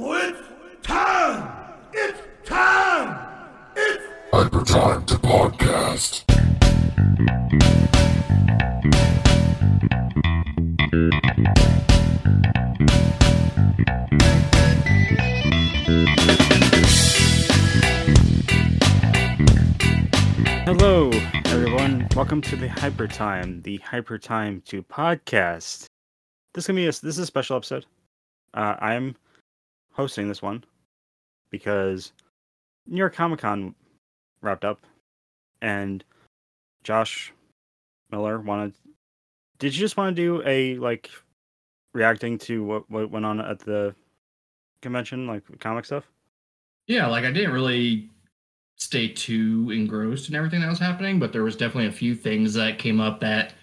It's time! It's time! It's Hyper Time to Podcast. Hello, everyone. Welcome to the Hyper Time, the Hyper Time 2 podcast. This is gonna be a, this is a special episode. Uh, I'm hosting this one because New York Comic Con wrapped up, and Josh Miller wanted. Did you just want to do a like reacting to what what went on at the convention, like comic stuff? Yeah, like I didn't really stay too engrossed in everything that was happening, but there was definitely a few things that came up that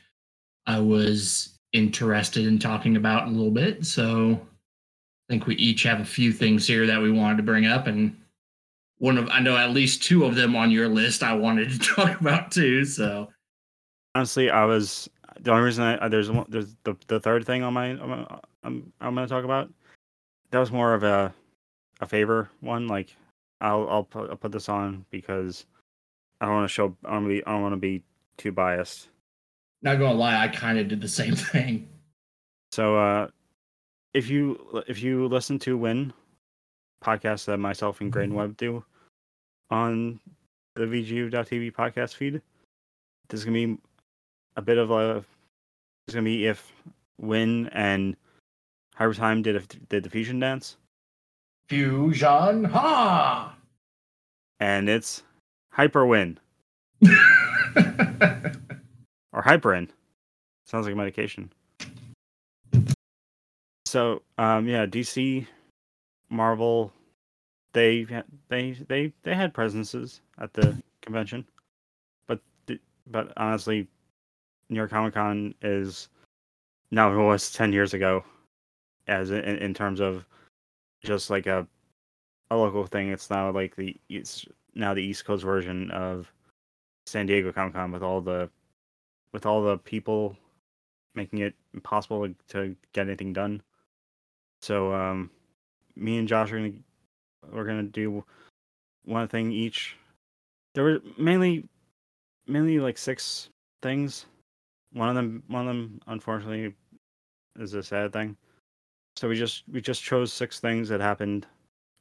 I was interested in talking about a little bit. So I think we each have a few things here that we wanted to bring up and one of I know at least two of them on your list I wanted to talk about too. So honestly, I was the only reason I there's one there's the the third thing on my I'm I'm, I'm going to talk about. That was more of a a favor one. Like I'll I'll put, I'll put this on because I don't want to show I don't be I don't want to be too biased. not gonna lie, I kind of did the same thing. So uh, if you if you listen to Win podcast that myself and Graydon mm-hmm. Webb do on the VGU.TV podcast feed, this is gonna be a bit of a it's gonna be if Win and Hyper Time did a, did the fusion dance, Fusion ha. and it's Hyper Win or Hyperin. Sounds like a medication. So, um, yeah, DC, Marvel, they they they they had presences at the convention, but but honestly, New York Comic Con is now it was ten years ago, as in, in terms of just like a a local thing. It's now like the it's now the East Coast version of San Diego Comic Con with all the with all the people making it impossible to get anything done. So um, me and Josh are gonna we're gonna do one thing each. There were mainly mainly like six things. One of them one of them unfortunately is a sad thing. So we just we just chose six things that happened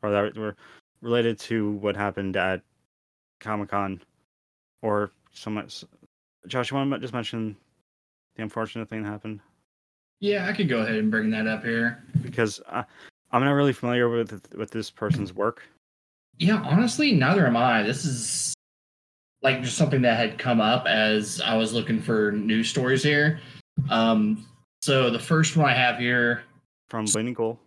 or that were related to what happened at Comic Con or so much Josh, you want to just mention the unfortunate thing that happened? Yeah, I could go ahead and bring that up here. Because I, I'm not really familiar with with this person's work. Yeah, honestly, neither am I. This is like just something that had come up as I was looking for news stories here. Um, so the first one I have here, From Bleeding Cool.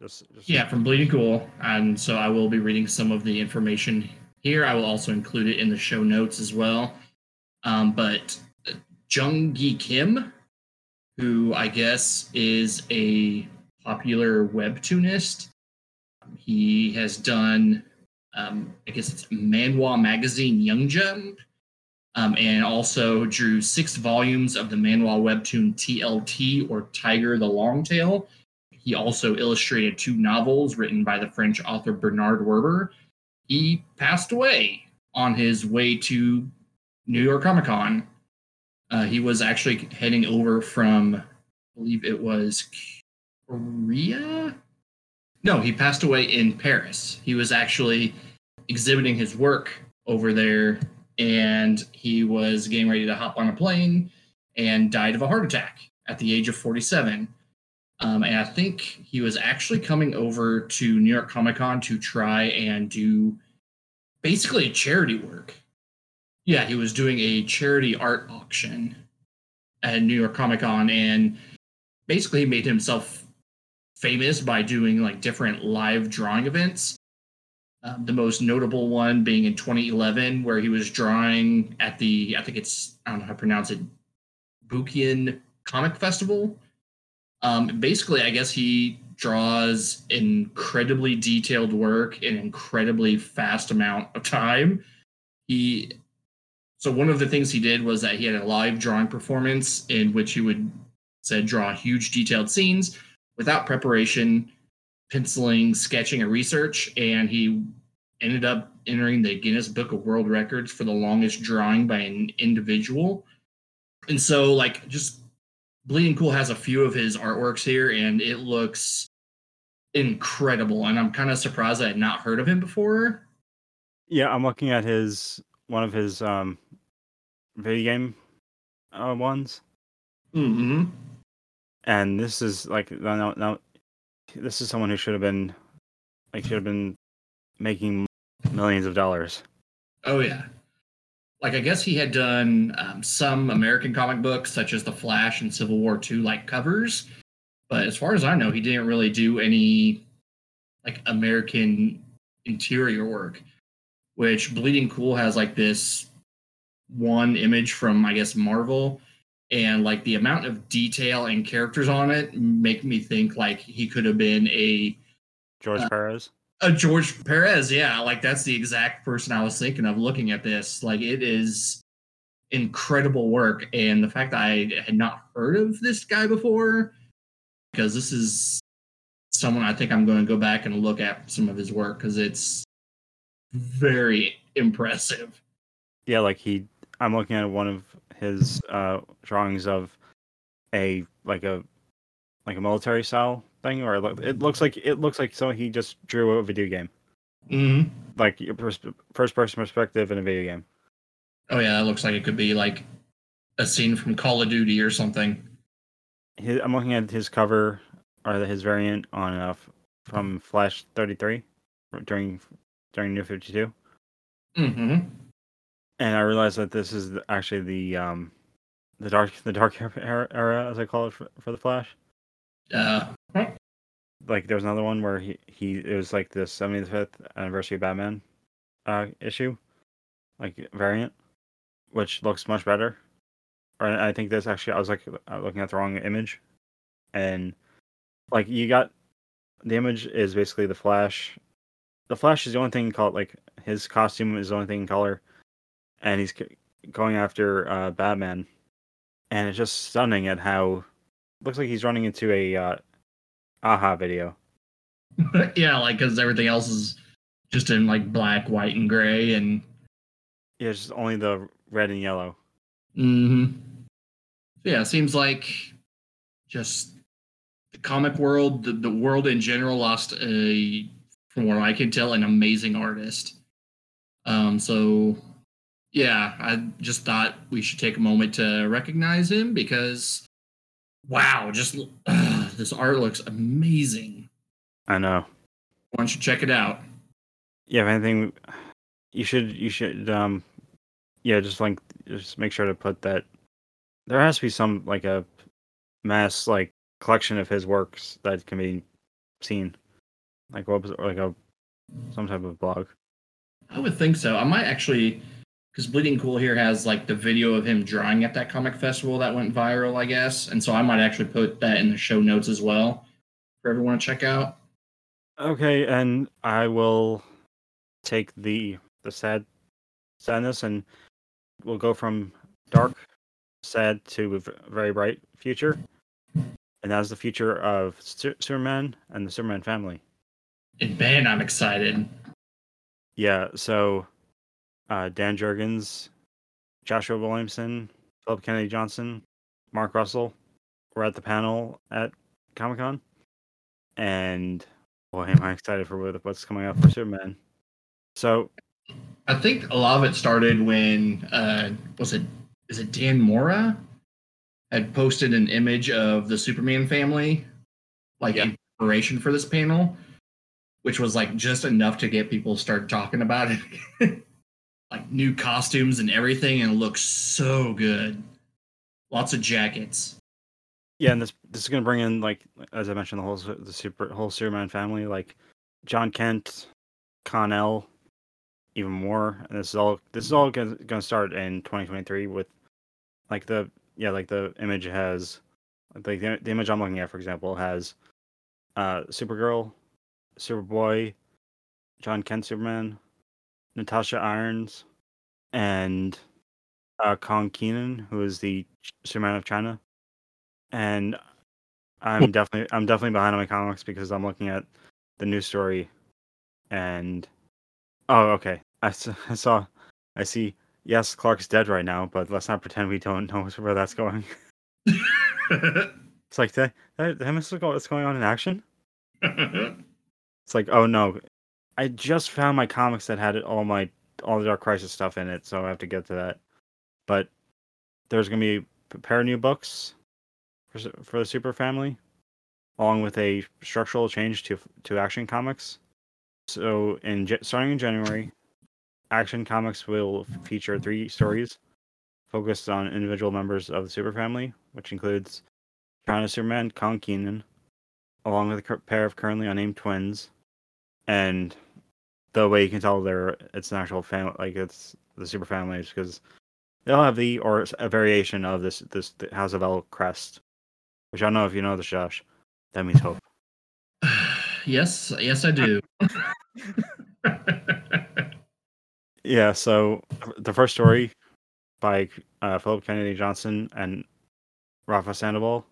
Just, just yeah, from Bleeding Cool, and so I will be reading some of the information here. I will also include it in the show notes as well. Um, but Jung Gi Kim, who I guess is a popular webtoonist, he has done, um, I guess it's Manhwa Magazine Young Jump, um, and also drew six volumes of the Manhwa webtoon TLT or Tiger the Long Tail. He also illustrated two novels written by the French author Bernard Werber. He passed away on his way to New York Comic Con. Uh, he was actually heading over from, I believe it was Korea. No, he passed away in Paris. He was actually exhibiting his work over there, and he was getting ready to hop on a plane and died of a heart attack at the age of 47. Um, and I think he was actually coming over to New York Comic Con to try and do basically charity work. Yeah, he was doing a charity art auction at New York Comic Con and basically made himself famous by doing like different live drawing events. Um, the most notable one being in 2011, where he was drawing at the, I think it's, I don't know how to pronounce it, Bukian Comic Festival. Um, basically, I guess he draws incredibly detailed work in incredibly fast amount of time. He so one of the things he did was that he had a live drawing performance in which he would said draw huge detailed scenes without preparation penciling, sketching, and research, and he ended up entering the Guinness Book of World Records for the longest drawing by an individual. And so, like, just Bleeding Cool has a few of his artworks here, and it looks incredible. And I'm kind of surprised I had not heard of him before. Yeah, I'm looking at his one of his um video game uh, ones, hmm and this is like no, no, no, this is someone who should have been like should have been making millions of dollars. Oh yeah. Like I guess he had done um, some American comic books, such as The Flash and Civil War II, like covers. But as far as I know, he didn't really do any like American interior work. Which Bleeding Cool has like this one image from I guess Marvel, and like the amount of detail and characters on it make me think like he could have been a George Uh, Perez. A George Perez, yeah, like that's the exact person I was thinking of looking at this. Like it is incredible work, and the fact that I had not heard of this guy before, because this is someone I think I'm going to go back and look at some of his work because it's very impressive. Yeah, like he. I'm looking at one of his uh drawings of a like a like a military style thing, or it looks like it looks like so he just drew a video game, hmm like your pers- first person perspective in a video game. Oh yeah, that looks like it could be like a scene from Call of Duty or something. His, I'm looking at his cover or his variant on uh, from Flash 33 during during New 52, hmm and I realized that this is actually the um the dark the dark era, era as I call it for, for the Flash. Uh, Like there was another one where he he it was like the 75th anniversary of Batman uh issue, like variant, which looks much better. Or I think this actually I was like uh, looking at the wrong image, and like you got the image is basically the Flash. The Flash is the only thing called. Like his costume is the only thing in color, and he's going after uh, Batman, and it's just stunning at how looks like he's running into a uh, aha video. yeah, like because everything else is just in like black, white, and gray, and Yeah, it's just only the red and yellow. hmm yeah, it seems like just the comic world, the, the world in general, lost a, from what I can tell, an amazing artist. Um, so yeah, I just thought we should take a moment to recognize him because, wow, just this art looks amazing. I know. Why don't you check it out? Yeah, if anything, you should you should um, yeah, just like just make sure to put that. There has to be some like a mass like collection of his works that can be seen, like what was like a some type of blog. I would think so. I might actually, because Bleeding Cool here has like the video of him drawing at that comic festival that went viral, I guess. And so I might actually put that in the show notes as well for everyone to check out. Okay, and I will take the the sad sadness and we'll go from dark, sad to very bright future, and that's the future of Su- Superman and the Superman family. And man, I'm excited. Yeah, so uh, Dan Jurgens, Joshua Williamson, Philip Kennedy Johnson, Mark Russell were at the panel at Comic Con, and boy, am I excited for what's coming up for Superman. So I think a lot of it started when uh was it is it Dan Mora had posted an image of the Superman family, like Yeah. in preparation for this panel, which was like just enough to get people to start talking about it. like new costumes and everything, and it looks so good. Lots of jackets. Yeah, and this this is gonna bring in like as I mentioned the whole the super whole Superman family like John Kent, Conner, even more. And this is all this is all gonna, gonna start in 2023 with like the yeah like the image has like the, the image I'm looking at for example has uh Supergirl, Superboy, John Kent Superman, Natasha Irons, and uh, Kong Kenan, who is the Superman of China and I'm definitely I'm definitely behind on my comics because I'm looking at the news story, and oh, okay. I saw, I see. Yes, Clark's dead right now, but let's not pretend we don't know where that's going. It's like that. That, that what's going on in action. It's like, oh no, I just found my comics that had all my all the Dark Crisis stuff in it, so I have to get to that. But there's gonna be a pair of new books for for the Super Family, along with a structural change to to Action Comics. So in starting in January, Action Comics will feature three stories focused on individual members of the Super Family, which includes China Superman, Kong Kenan, along with a pair of currently unnamed twins, and the way you can tell they're it's an actual family, like it's the super family, is because they'll have the or a variation of this this the House of El crest, which I don't know if you know this, Josh. That means hope. yes, yes, I do. Yeah. So the first story by uh, Philip Kennedy Johnson and Rafa Sandoval,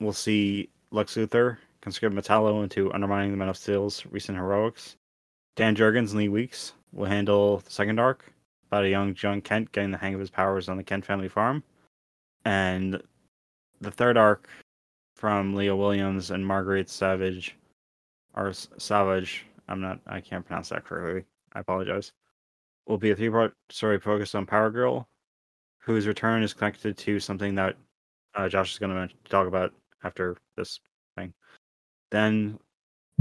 we'll see Lex Luthor conscript Metallo into undermining the Men of Steel's recent heroics. Dan Jurgens and Lee Weeks will handle the second arc about a young John Kent getting the hang of his powers on the Kent family farm. And the third arc from Leah Williams and Margaret Savage, or Savage, I'm not, I can't pronounce that correctly. I apologize. Will be a three part story focused on Power Girl, whose return is connected to something that uh, Josh is going to talk about after this thing. Then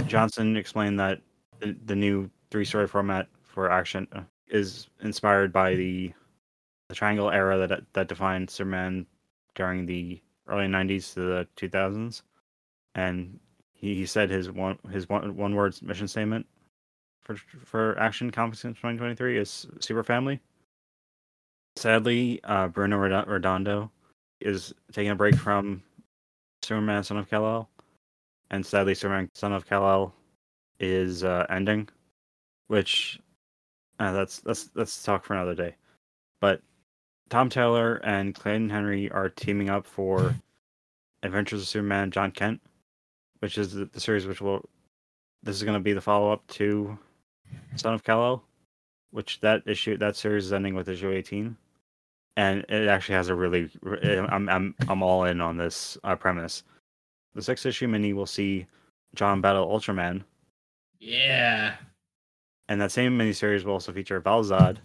Johnson explained that the, the new three story format for action uh, is inspired by the the triangle era that that defined Superman during the early 90s to the 2000s and he, he said his one his one one word mission statement for for action comics in 2023 is super family. Sadly uh bruno Redo- redondo is taking a break from superman son of kal-el. And sadly superman son of kal-el is uh ending which uh, that's that's that's talk for another day. But tom taylor and clayton henry are teaming up for adventures of superman john kent which is the, the series which will this is going to be the follow-up to son of kal-el which that issue that series is ending with issue 18 and it actually has a really i'm i'm, I'm all in on this uh, premise. The sixth issue mini will see john battle ultraman yeah. and that same miniseries will also feature Val-Zod,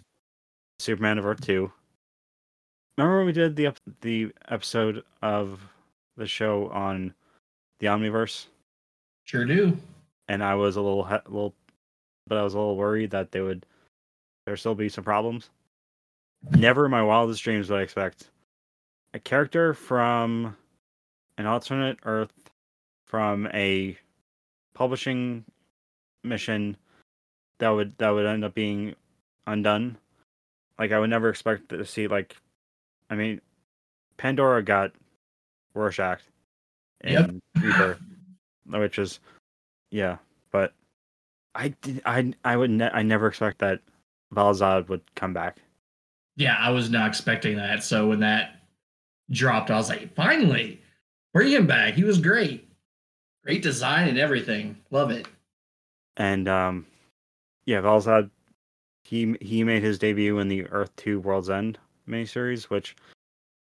Superman of Earth 2. Remember when we did the ep- the episode of the show on the Omniverse, Sure do. and I was a little he- little, but I was a little worried that they would there still be some problems. Never in my wildest dreams would I expect a character from an alternate Earth from a publishing mission that would that would end up being undone. Like I would never expect to see like I mean Pandora got Rorschach in Yep. Rebirth, which is yeah, but I did I I would ne- I never expect that Val-Zod would come back. Yeah, I was not expecting that. So when that dropped, I was like, finally, bring him back. He was great. Great design and everything. Love it. And um yeah, Val-Zod he he made his debut in the Earth 2 World's End miniseries, which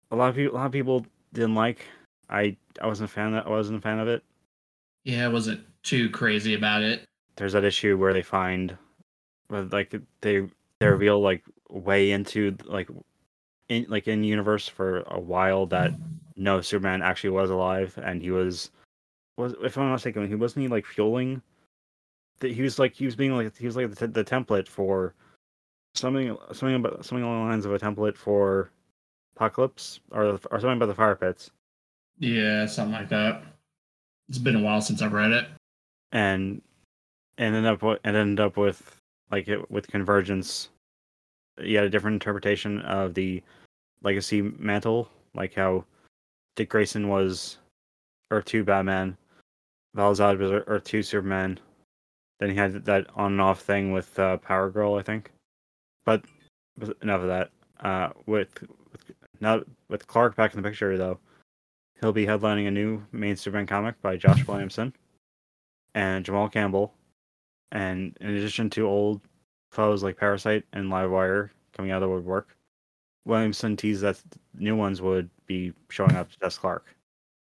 a lot of people a lot of people didn't like. I I wasn't a fan of, I wasn't a fan of it. Yeah, I wasn't too crazy about it. There's that issue where they find like they they reveal like way into like in like in universe for a while that no Superman actually was alive and he was was if I'm not mistaken he wasn't he like fueling that he was like he was being like he was like the, the template for something something about something along the lines of a template for apocalypse or or something about the fire pits Yeah, something like that. It's been a while since I've read it. and and ended up and end up with like it, with convergence you had a different interpretation of the legacy mantle like how dick grayson was earth 2 batman val-zod was earth 2 superman then he had that on and off thing with uh, power girl i think. But enough of that. Uh with, with now with clark back in the picture though he'll be headlining a new main superman comic by josh williamson and Jamal Campbell, and in addition to old foes like Parasite and Livewire coming out of the woodwork, Williamson teased that new ones would be showing up to Tess Clark,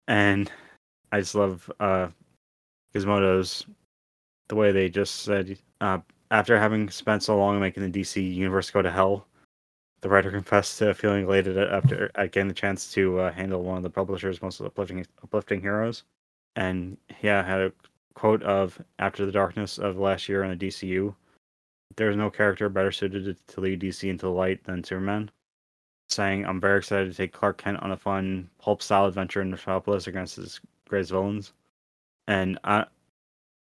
and I just love uh, Gizmodo's the way they just said uh, after having spent so long making the DC universe go to hell, the writer confessed to feeling elated after at getting the chance to uh, handle one of the publisher's most uplifting uplifting heroes. And yeah, had a quote of after the darkness of last year in the DCU, there is no character better suited to lead DC into the light than Superman. Saying, I'm very excited to take Clark Kent on a fun pulp style adventure in Metropolis against his greatest villains. And uh,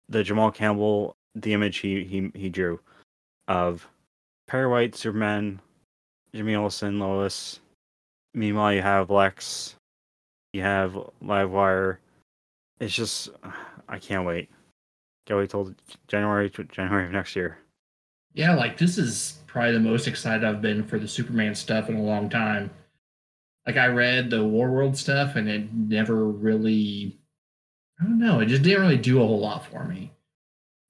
the Jamal Campbell, the image he, he, he drew of Perry White, Superman, Jimmy Olsen, Lois. Meanwhile, you have Lex, you have Livewire. It's just, I can't wait. Can't wait till January, January of next year. Yeah, like this is probably the most excited I've been for the Superman stuff in a long time. Like I read the Warworld stuff and it never really I don't know, it just didn't really do a whole lot for me.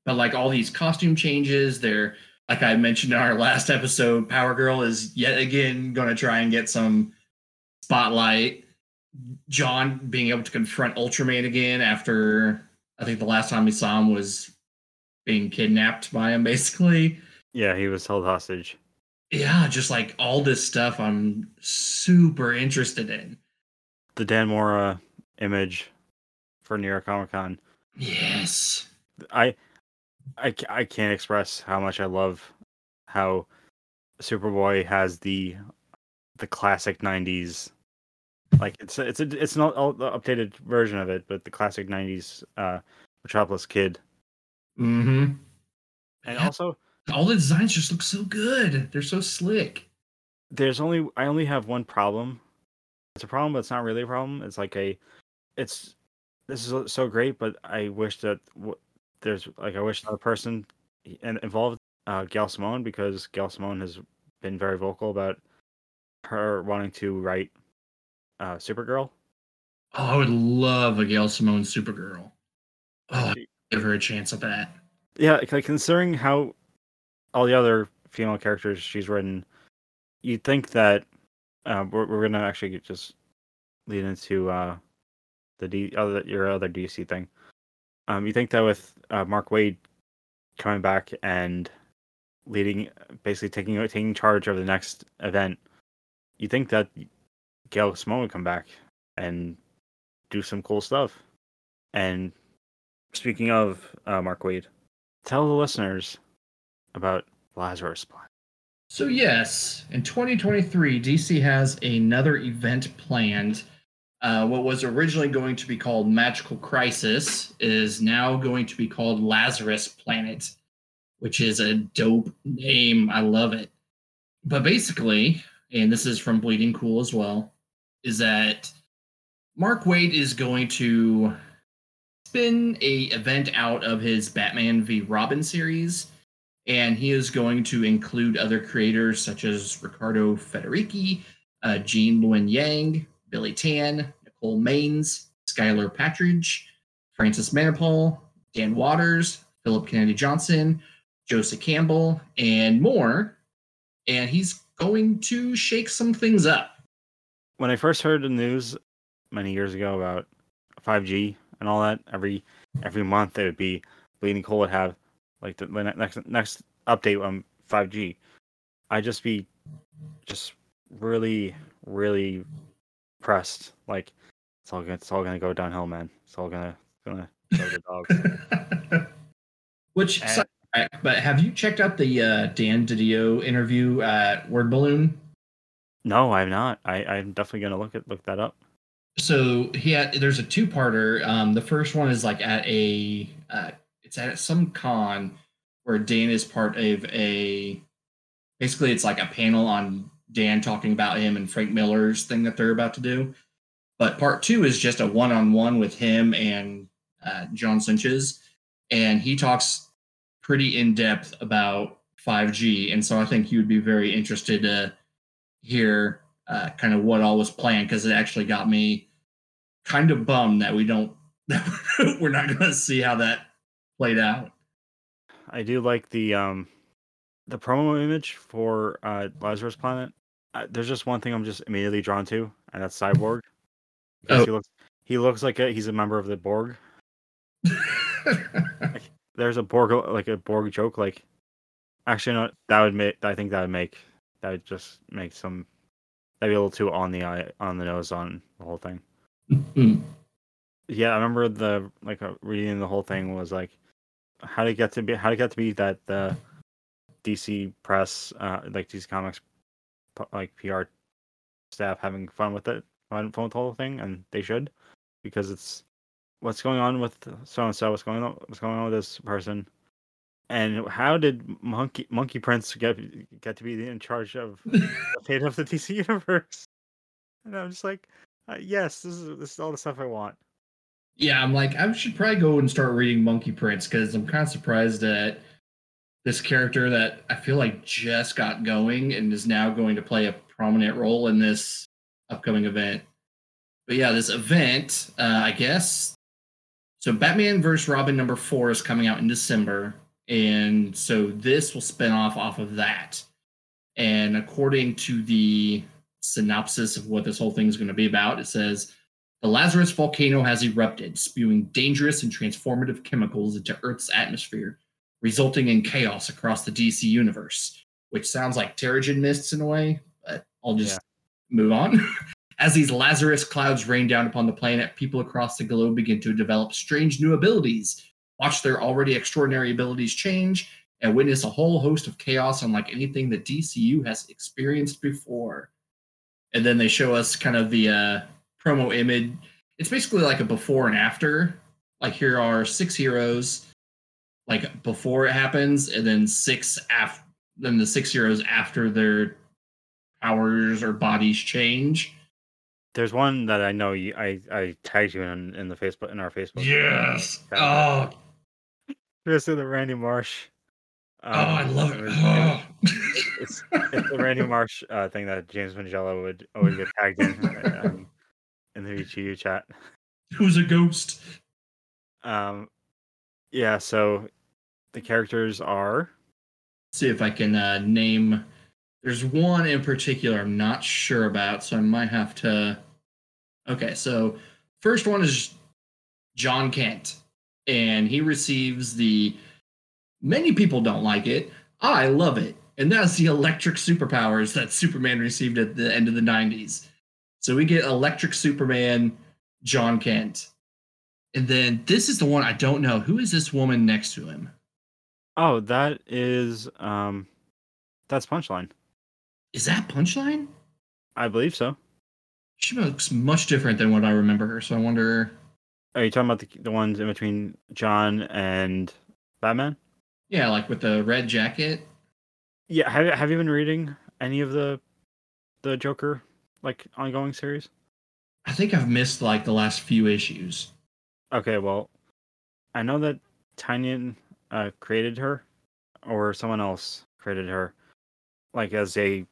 But like all these costume changes, they're like I mentioned in our last episode, Power Girl is yet again going to try and get some spotlight. John being able to confront Ultraman again after I think the last time we saw him was being kidnapped by him, basically. Yeah, he was held hostage. Yeah, just like all this stuff I'm super interested in. The Dan Mora image for New York Comic Con. Yes. I, I, I can't express how much I love how Superboy has the the classic '90s. Like it's a, it's a, it's not all the updated version of it, but the classic '90s uh, Metropolis kid. Mm-hmm. And also, all the designs just look so good. They're so slick. There's only I only have one problem. It's a problem, but it's not really a problem. It's like a, it's this is so great, but I wish that w- there's like I wish another person involved uh, Gail Simone because Gail Simone has been very vocal about her wanting to write uh, Supergirl. Oh, I would love a Gail Simone Supergirl. Oh, give her a chance at that. Yeah, like considering how all the other female characters she's written, you'd think that uh, we're, we're gonna actually just lead into uh, the D, other your other DC thing. Um, you think that with uh, Mark Waid coming back and leading, basically taking taking charge of the next event, you think that Gail Simone would come back and do some cool stuff. And speaking of uh, Mark Waid, tell the listeners about Lazarus Plan. So yes, in 2023, DC has another event planned. Uh, what was originally going to be called Magical Crisis is now going to be called Lazarus Planet, which is a dope name. I love it. But basically, and this is from Bleeding Cool as well, is that Mark Waid is going to spin a event out of his Batman v Robin series and he is going to include other creators such as Riccardo Federici, uh, Gene Luen Yang, Billy Tan, Nicole Maines, Skylar Patridge, Francis Manapul, Dan Watters, Philip Kennedy Johnson, Joseph Campbell, and more. And he's going to shake some things up. When I first heard the news many years ago about 5G and all that, every every month it would be Bleeding Cool would have like the next next update on 5G. I'd just be just really really pressed. Like it's all gonna it's all gonna go downhill, man. It's all gonna gonna go to dogs. Which, and, but have you checked out the uh, Dan DiDio interview at Word Balloon? No, I'm not. I, I'm definitely gonna look at look that up. So he had there's a two parter. Um, the first one is like at a uh, it's at some con where Dan is part of a basically it's like a panel on Dan talking about him and Frank Miller's thing that they're about to do. But part two is just a one on one with him and uh, John Siuntres. and he talks pretty in depth about 5G. And so I think you would be very interested to hear uh, kind of what all was planned because it actually got me kind of bummed that we don't that we're not going to see how that played out. I do like the um the promo image for uh Lazarus Planet. There's just one thing I'm just immediately drawn to, and that's Cyborg. Oh. he looks he looks like a, he's a member of the Borg. There's a Borg like a Borg joke. Like, actually, no, that would make. I think that would make that would just make some. That'd be a little too on the eye on the nose on the whole thing. Yeah, I remember the like uh, reading the whole thing was like how to get to be how to get to be that the DC press uh like DC Comics like PR staff having fun with it, fun, fun with the whole thing, and they should because it's what's going on with so and so, what's going on, what's going on with this person, and how did Monkey Monkey Prince get get to be in charge of the fate of the DC universe? And I'm just like, uh, yes, this is this is all the stuff I want. Yeah, I'm like, I should probably go and start reading Monkey Prince because I'm kind of surprised that this character that I feel like just got going and is now going to play a prominent role in this upcoming event. But yeah, this event, uh, I guess. So Batman vs. Robin number four is coming out in December. And so this will spin off off of that. And according to the synopsis of what this whole thing is going to be about, it says the Lazarus volcano has erupted, spewing dangerous and transformative chemicals into Earth's atmosphere, resulting in chaos across the DC universe, which sounds like Terrigen mists in a way, but I'll just move on. As these Lazarus clouds rain down upon the planet, people across the globe begin to develop strange new abilities, watch their already extraordinary abilities change, and witness a whole host of chaos unlike anything that DCU has experienced before. And then they show us kind of the uh, promo image. It's basically like a before and after. Like here are six heroes, like before it happens, and then six after. Then the six heroes after their powers or bodies change. There's one that I know you. I I tagged you in in the Facebook in our Facebook. Yes. Oh. This is the Randy Marsh. oh, I um, love it. was- Oh. it's it's the Randy Marsh uh, thing that James Mangello would always get tagged in um, in the VGU chat. Who's a ghost? Um, yeah. So the characters are see if I can uh, name. There's one in particular I'm not sure about, so I might have to. Okay, so first one is John Kent, and he receives the. Many people don't like it. I love it, and that's the electric superpowers that Superman received at the end of the '90s. So we get Electric Superman, John Kent, and then this is the one I don't know. Who is this woman next to him? Oh that is um that's Punchline. Is that Punchline? I believe so. She looks much different than what I remember her, so I wonder. Are you talking about the the ones in between John and Batman? Yeah, like with the red jacket. Yeah. Have Have you been reading any of the the Joker like ongoing series? I think I've missed like the last few issues. Okay, well, I know that Tynion uh, created her, or someone else created her, like as a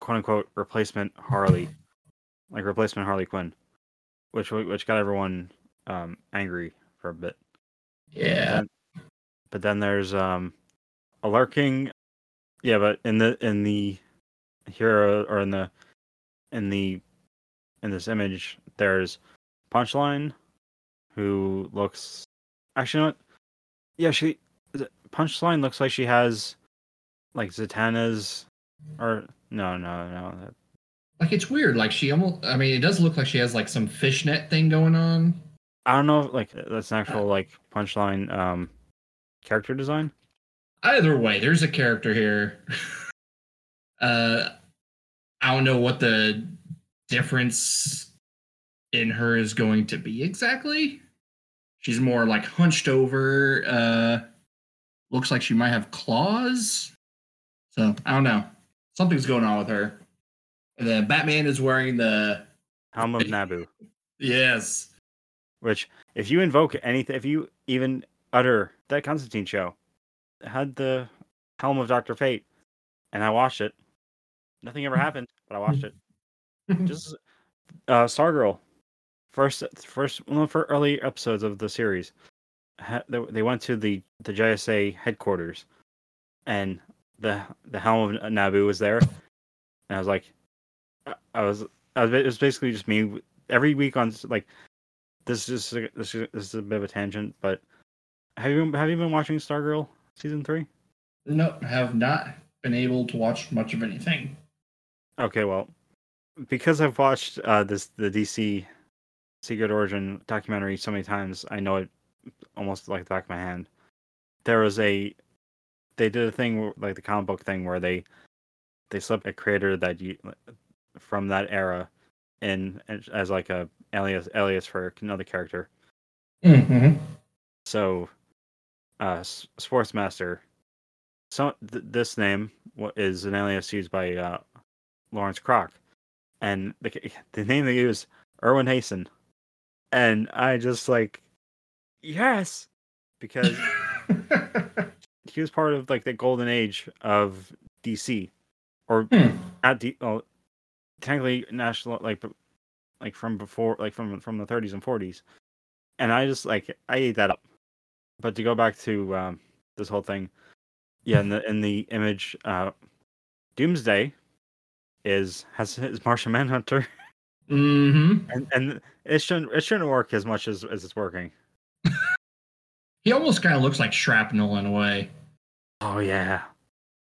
quote unquote replacement Harley, like replacement Harley Quinn, which which got everyone um, angry for a bit. Yeah. Then- but then there's um, a lurking, yeah, but in the in the hero or in the in the in this image, there's Punchline, who looks actually, you know what? Yeah, she Punchline looks like she has like Zatanna's or no, no, no. that- Like it's weird. Like she almost. I mean, it does look like she has like some fishnet thing going on. I don't know. if, Like that's an actual like Punchline um character design. Either way, there's a character here. uh, I don't know what the difference in her is going to be exactly. She's more like hunched over. Uh, looks like she might have claws. So I don't know. Something's going on with her. And then Batman is wearing the Helm of Nabu. yes. Which, if you invoke anything, if you even utter that Constantine show had the helm of Doctor Fate, and I watched it. Nothing ever happened, but I watched it. Just uh, Stargirl, first, first one of her early episodes of the series. they they went to the the JSA headquarters, and the the helm of Nabu was there, and I was like, I- was, I was it was basically just me every week on like, this is this is, this is a bit of a tangent, but have you have you been watching Stargirl season three? No, have not been able to watch much of anything. Okay, well, because I've watched uh, this the DC Secret Origin documentary so many times, I know it almost like the back of my hand. There was a they did a thing like the comic book thing where they they slipped a creator that you from that era in as- like a alias alias for another character. Mm-hmm. So, uh, Sportsmaster. So th- this name is an alias used by uh, Lawrence Crock, and the the name they use Irwin Hasen, and I just like, yes, because he was part of like the golden age of DC, or Hmm. not D, well, technically national like like from before like from from the 30s and 40s, and I just like I ate that up. But to go back to um, this whole thing, yeah, in the in the image, uh, Doomsday is has his Martian Manhunter, mm-hmm. and and it shouldn't it shouldn't work as much as as it's working. He almost kind of looks like shrapnel in a way, Oh yeah,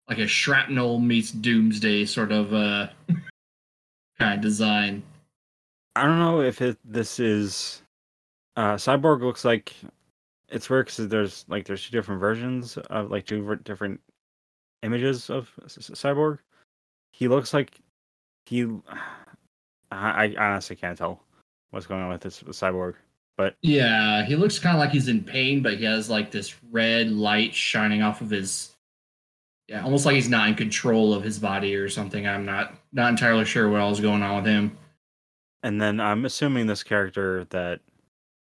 like a shrapnel meets Doomsday sort of uh kind of design. I don't know if it this is uh Cyborg looks like it's weird because there's like there's two different versions of like two different images of Cyborg. He looks like he. I, I honestly can't tell what's going on with this Cyborg. But yeah, he looks kind of like he's in pain, but he has like this red light shining off of his. Yeah, almost like he's not in control of his body or something. I'm not not entirely sure what all's going on with him. And then I'm assuming this character that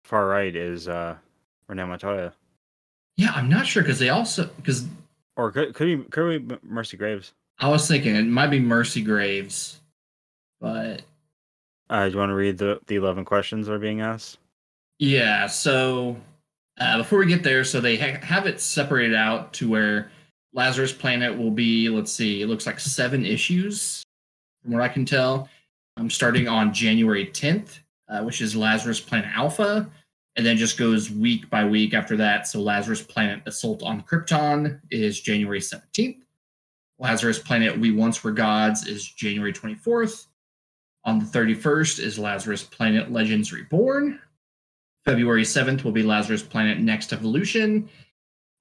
far right is uh Renee Montoya, Yeah, I'm not sure because they also because or could could he could be Mercy Graves? I was thinking it might be Mercy Graves, but Uh, do you want to read the the eleven questions that are being asked? Yeah, so uh, before we get there, so they ha- have it separated out to where Lazarus Planet will be, let's see, it looks like seven issues from what I can tell. I'm starting on January 10th, uh, which is Lazarus Planet Alpha, and then just goes week by week after that. So Lazarus Planet Assault on Krypton is January 17th. Lazarus Planet We Once Were Gods is January 24th. On the 31st is Lazarus Planet Legends Reborn. February 7th will be Lazarus Planet Next Evolution.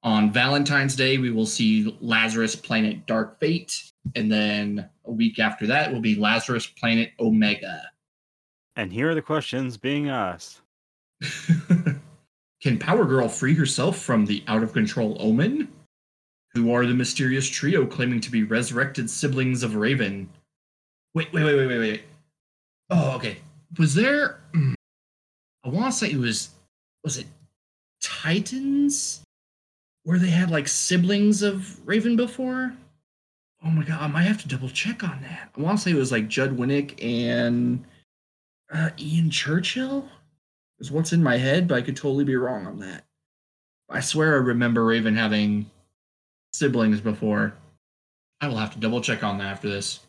On Valentine's Day, we will see Lazarus Planet Dark Fate. And then a week after that will be Lazarus Planet Omega. And here are the questions being asked. Can Power Girl free herself from the out of control Omen? Who are the mysterious trio claiming to be resurrected siblings of Raven? Wait, wait, wait, wait, wait, wait. Oh, okay. Was there. I want to say it was. Was it Titans? Where they had like siblings of Raven before? Oh my god, I might have to double check on that. I want to say it was like Judd Winick and uh, Ian Churchill is what's in my head, but I could totally be wrong on that. I swear I remember Raven having siblings before. I will have to double check on that after this.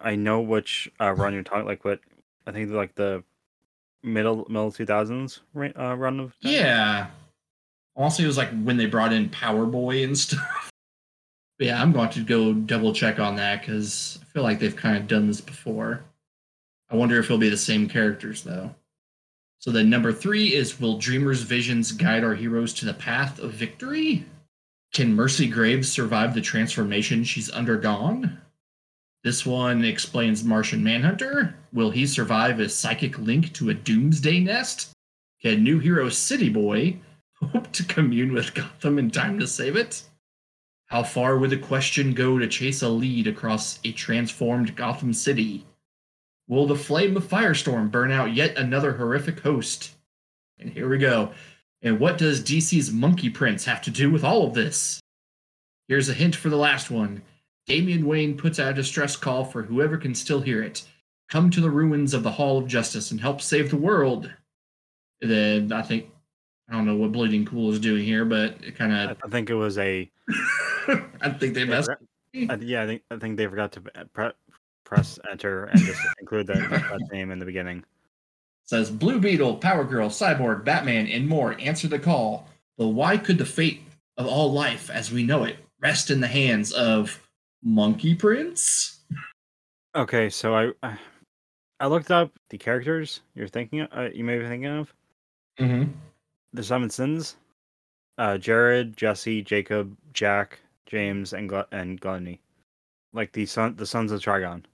I know which uh, run you're talking like what I think like the middle middle two thousands uh, run of Yeah. Also, it was like when they brought in Power Boy and stuff. Yeah, I'm going to go double check on that because I feel like they've kind of done this before. I wonder if it'll be the same characters though. So then number three is Will Dreamer's visions guide our heroes to the path of victory? Can Mercy Graves survive the transformation she's undergone? This one explains Martian Manhunter. Will he survive a psychic link to a doomsday nest? Can new hero City Boy hope to commune with Gotham in time to save it? How far would the question go to chase a lead across a transformed Gotham City? Will the flame of Firestorm burn out yet another horrific host? And here we go. And what does DC's Monkey Prince have to do with all of this? Here's a hint for the last one. Damian Wayne puts out a distress call for whoever can still hear it. Come to the ruins of the Hall of Justice and help save the world. And then I think I don't know what Bleeding Cool is doing here, but it kind of. I think it was a. I think they messed. I- yeah, I think I think they forgot to uh, pre- press enter and just include that, that name in the beginning. says Blue Beetle, Power Girl, Cyborg, Batman, and more answer the call. But why could the fate of all life as we know it rest in the hands of Monkey Prince? Okay, so I I- I looked up the characters you're thinking of, uh, you may be thinking of Mm-hmm. the Seven Sins, uh, Jared, Jesse, Jacob, Jack, James, and Gl- and Gluttony, like the son the sons of Trigon.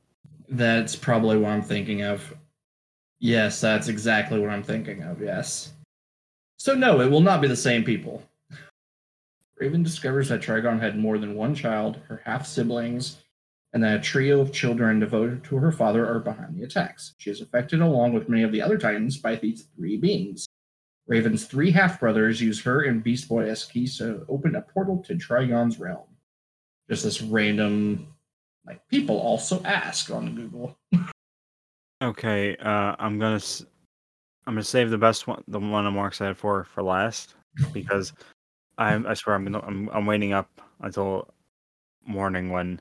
That's probably what I'm thinking of. Yes, that's exactly what I'm thinking of. Yes. So no, it will not be the same people. Raven discovers that Trigon had more than one child, her half siblings, and that a trio of children devoted to her father are behind the attacks. She is affected along with many of the other Titans by these three beings. Raven's three half brothers use her and Beast Boy as keys to open a portal to Trigon's realm. Just this random, like people also ask on Google. Okay, uh, I'm gonna s- I'm gonna save the best one, the one I'm more excited for, for last, because I I swear I'm gonna I'm I'm waiting up until morning when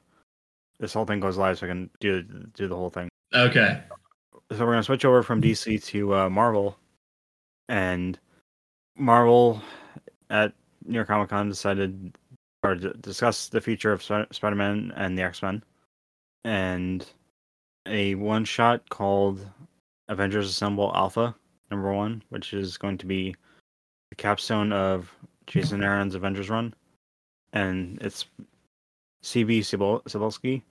this whole thing goes live so I can do do the whole thing. Okay. so we're gonna switch over from DC to uh, Marvel, and Marvel at New York Comic Con decided or d- discuss the future of Sp- Spider-Man and the X-Men, and a one-shot called Avengers Assemble Alpha number one, which is going to be the capstone of Jason Aaron's Avengers run, and it's CB Cebulski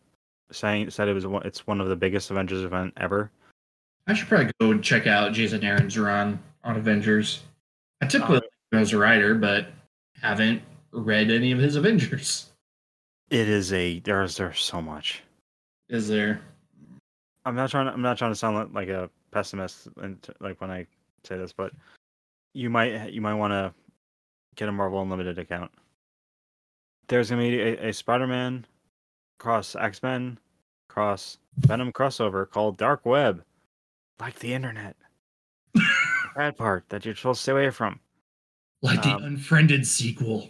saying said it was one, it's one of the biggest Avengers event ever. I should probably go check out Jason Aaron's run on Avengers. I typically Uh, him as a writer, but haven't read any of his Avengers. It is a there's there's so much. Is there? I'm not trying. To, I'm not trying to sound like, like a pessimist, and like when I say this, but you might you might want to get a Marvel Unlimited account. There's gonna be a, a Spider-Man cross X-Men cross Venom crossover called Dark Web, like the internet. The Bad part that you're supposed to stay away from. Like the Um, Unfriended sequel.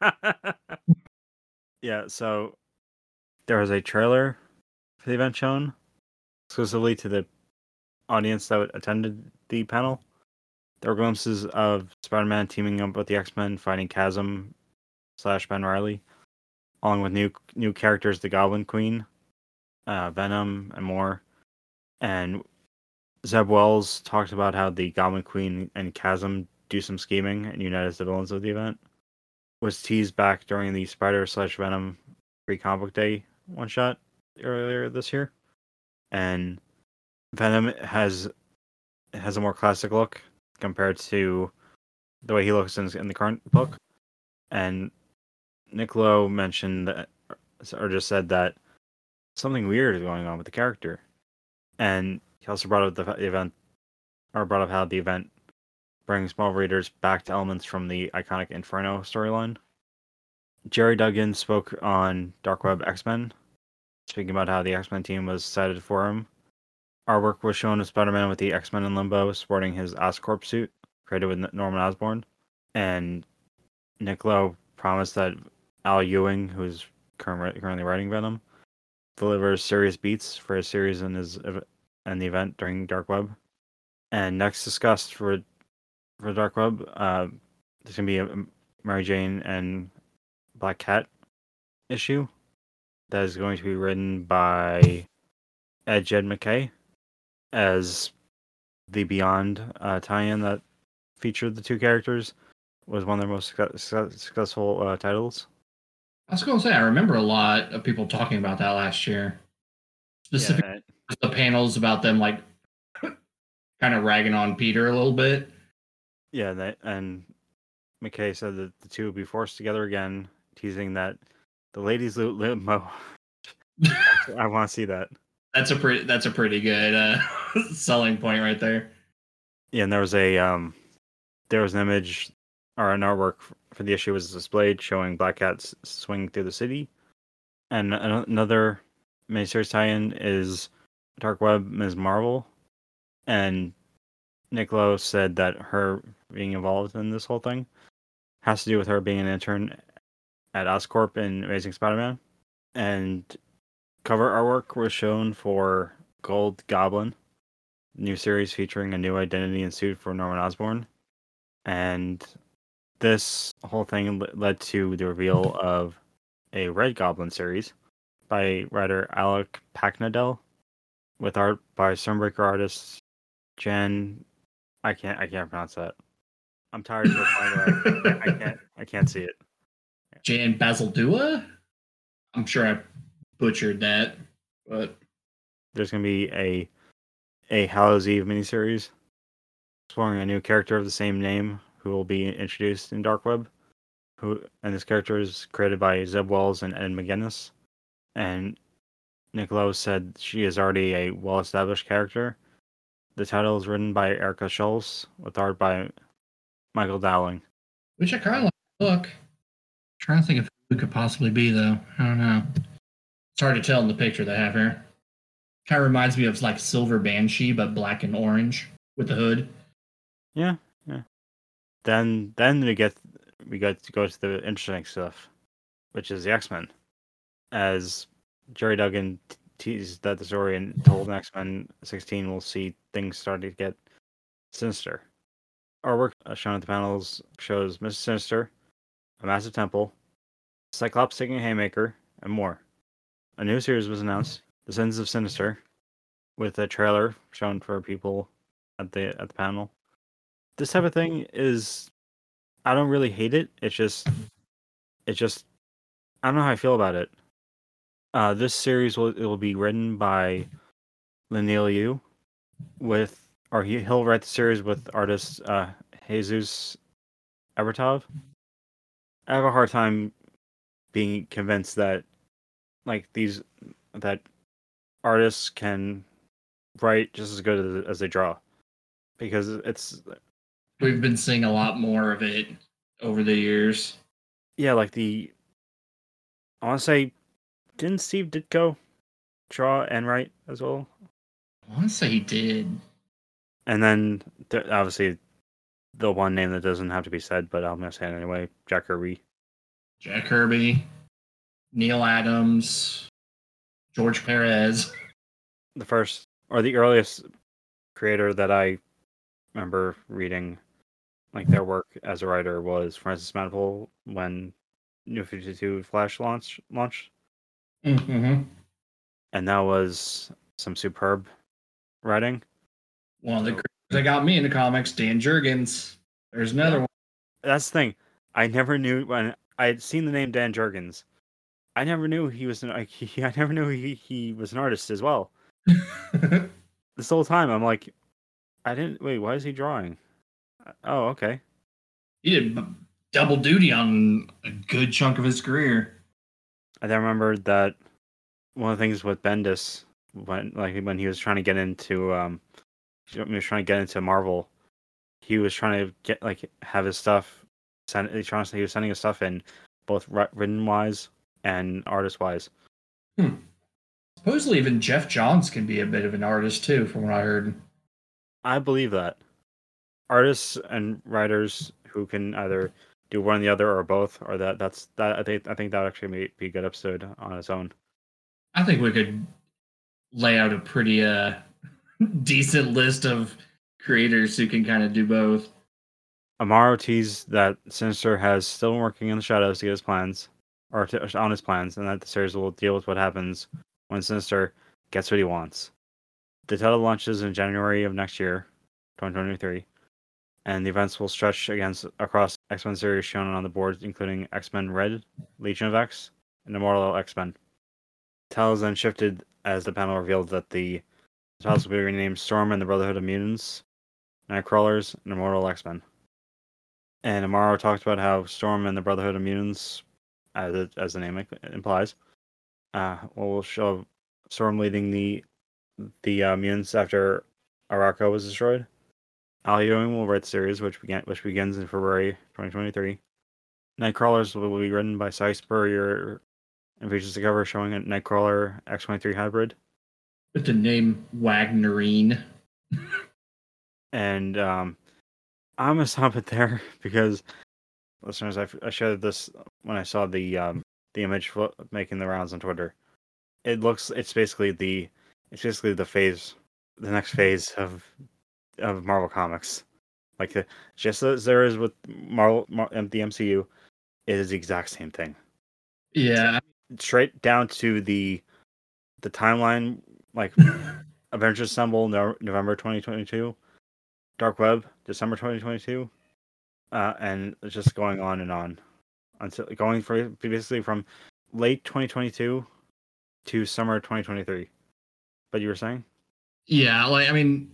yeah, so there was a trailer for the event shown exclusively to the audience that attended the panel. There were glimpses of Spider-Man teaming up with the X-Men fighting Chasm slash Ben Reilly, along with new new characters, the Goblin Queen, uh, Venom, and more. And Zeb Wells talked about how the Goblin Queen and Chasm do some scheming and unite as the villains of the event. Was teased back during the Spider slash Venom free comic book day one shot earlier this year, and Venom has has a more classic look compared to the way he looks in, in the current book, and Nick Lowe mentioned that or just said that something weird is going on with the character, and he also brought up the event or brought up how the event brings Marvel readers back to elements from the iconic Inferno storyline. Gerry Duggan spoke on Dark Web X Men, speaking about how the X Men team was excited for him. Artwork was shown of Spider Man with the X Men in limbo, sporting his Oscorp suit, created with Norman Osborn. And Nick Lowe promised that Al Ewing, who's currently writing Venom, delivers serious beats for his series and his and the event during Dark Web. And next discussed for for Dark Web, uh, there's gonna be a Mary Jane and Black Cat issue that is going to be written by Ed Jed MacKay as the Beyond uh, tie-in that featured the two characters was one of their most success- success- successful uh, titles. I was going to say, I remember a lot of people talking about that last year. Specifically, Yeah, the panels about them, like, kind of ragging on Peter a little bit. Yeah, that, and MacKay said that the two would be forced together again, teasing that the ladies loot limo. I want to see that. That's a pretty. That's a pretty good uh, selling point right there. Yeah, and there was a um, there was an image or an artwork for the issue was displayed showing Black cats swinging through the city, and another miniseries tie-in is Dark Web Ms. Marvel, and Nick Lowe said that her being involved in this whole thing has to do with her being an intern at Oscorp in Amazing Spider-Man, and cover artwork was shown for Gold Goblin, new series featuring a new identity and suit for Norman Osborn, and this whole thing led to the reveal of a Red Goblin series by writer Alec Paknadel, with art by Stormbreaker artist Jen. I can't. I can't pronounce that. I'm tired of. I, I can't. I can't see it. Jan Basildua? I'm sure I butchered that, but There's gonna be a a Hallows Eve miniseries exploring a new character of the same name who will be introduced in Dark Web. Who and this character is created by Zeb Wells and Ed McGuinness. And Nick Lowe said she is already a well established character. The title is written by Erica Schultz with art by Michael Dowling. which I kind of like. Look, trying to think of who it could possibly be though. I don't know. Hard to tell in the picture they have here. Kind of reminds me of like Silver Banshee, but black and orange with the hood. Yeah, yeah. Then then we get we get to go to the interesting stuff, which is the X Men. As Gerry Duggan teased that the story and told X Men 16, we'll see things starting to get sinister. Our work uh, shown at the panels shows Mr. Sinister, a massive temple, Cyclops taking a haymaker, and more. A new series was announced, The Sins of Sinister, with a trailer shown for people at the at the panel this type of thing is I don't really hate it. It's just it's just I don't know how I feel about it. Uh this series will it will be written by Leinil Yu with or he he'll write the series with artist uh Jesus Aburtov. I have a hard time being convinced that like these that artists can write just as good as, as they draw because it's We've been seeing a lot more of it over the years. yeah, like the I want to say, didn't Steve Ditko draw and write as well? I want to say he did. And then th- obviously the one name that doesn't have to be said, but I'm gonna say it anyway, Jack Kirby. Jack Kirby, Neal Adams, George Perez. The first or the earliest creator that I remember reading like their work as a writer was Francis Manapul when New 52 Flash launched launched. Mm-hmm. And that was some superb writing. One of the creators that got me into comics, Dan Jurgens. There's another one. that's the thing. I never knew when I had seen the name Dan Jurgens. I never knew he was an like, he, I never knew he, he was an artist as well. This whole time I'm like, I didn't wait. Why is he drawing? Uh, Oh, okay. he did double duty on a good chunk of his career. I then remembered that one of the things with Bendis when like when he was trying to get into um he was trying to get into Marvel, he was trying to get like have his stuff send he trying to he was sending his stuff in both written wise and artist wise. Supposedly, even Geoff Johns can be a bit of an artist too, from what I heard. I believe that artists and writers who can either do one or the other or both, or that that's that I think I think that actually may be a good episode on its own. I think we could lay out a pretty uh decent list of creators who can kind of do both. Amaro teased that Sinister has still been working in the shadows to get his plans, or to, on his plans, and that the series will deal with what happens when Sinister gets what he wants. The title launches in January of next year, 2023, and the events will stretch against across X Men series shown on the board, including X Men Red, Legion of X, and Immortal X Men. Titles then shifted as the panel revealed that the titles will be renamed Storm and the Brotherhood of Mutants, Nightcrawlers, and Immortal X Men. And Amaro talked about how Storm and the Brotherhood of Mutants, as it, as the name implies, uh, will show Storm leading the the uh, mutants after Arakko was destroyed. Al Ewing will write the series, which began which begins in February 2023. Nightcrawlers will be written by Si Spurrier and features the cover showing a Nightcrawler X23 hybrid. With the name Wagnerine. and um, I'm gonna stop it there because listeners, I, I showed this when I saw the um, the image making the rounds on Twitter. It looks it's basically the it's basically the phase the next phase of of Marvel Comics. Like the, just as there is with Marvel Mar- the MCU, it is the exact same thing. Yeah. Straight down to the the timeline, like Avengers Assemble no, November 2022, Dark Web December 2022, uh, and just going on and on until going for basically from late 2022 to summer 2023. But you were saying? Yeah, like I mean,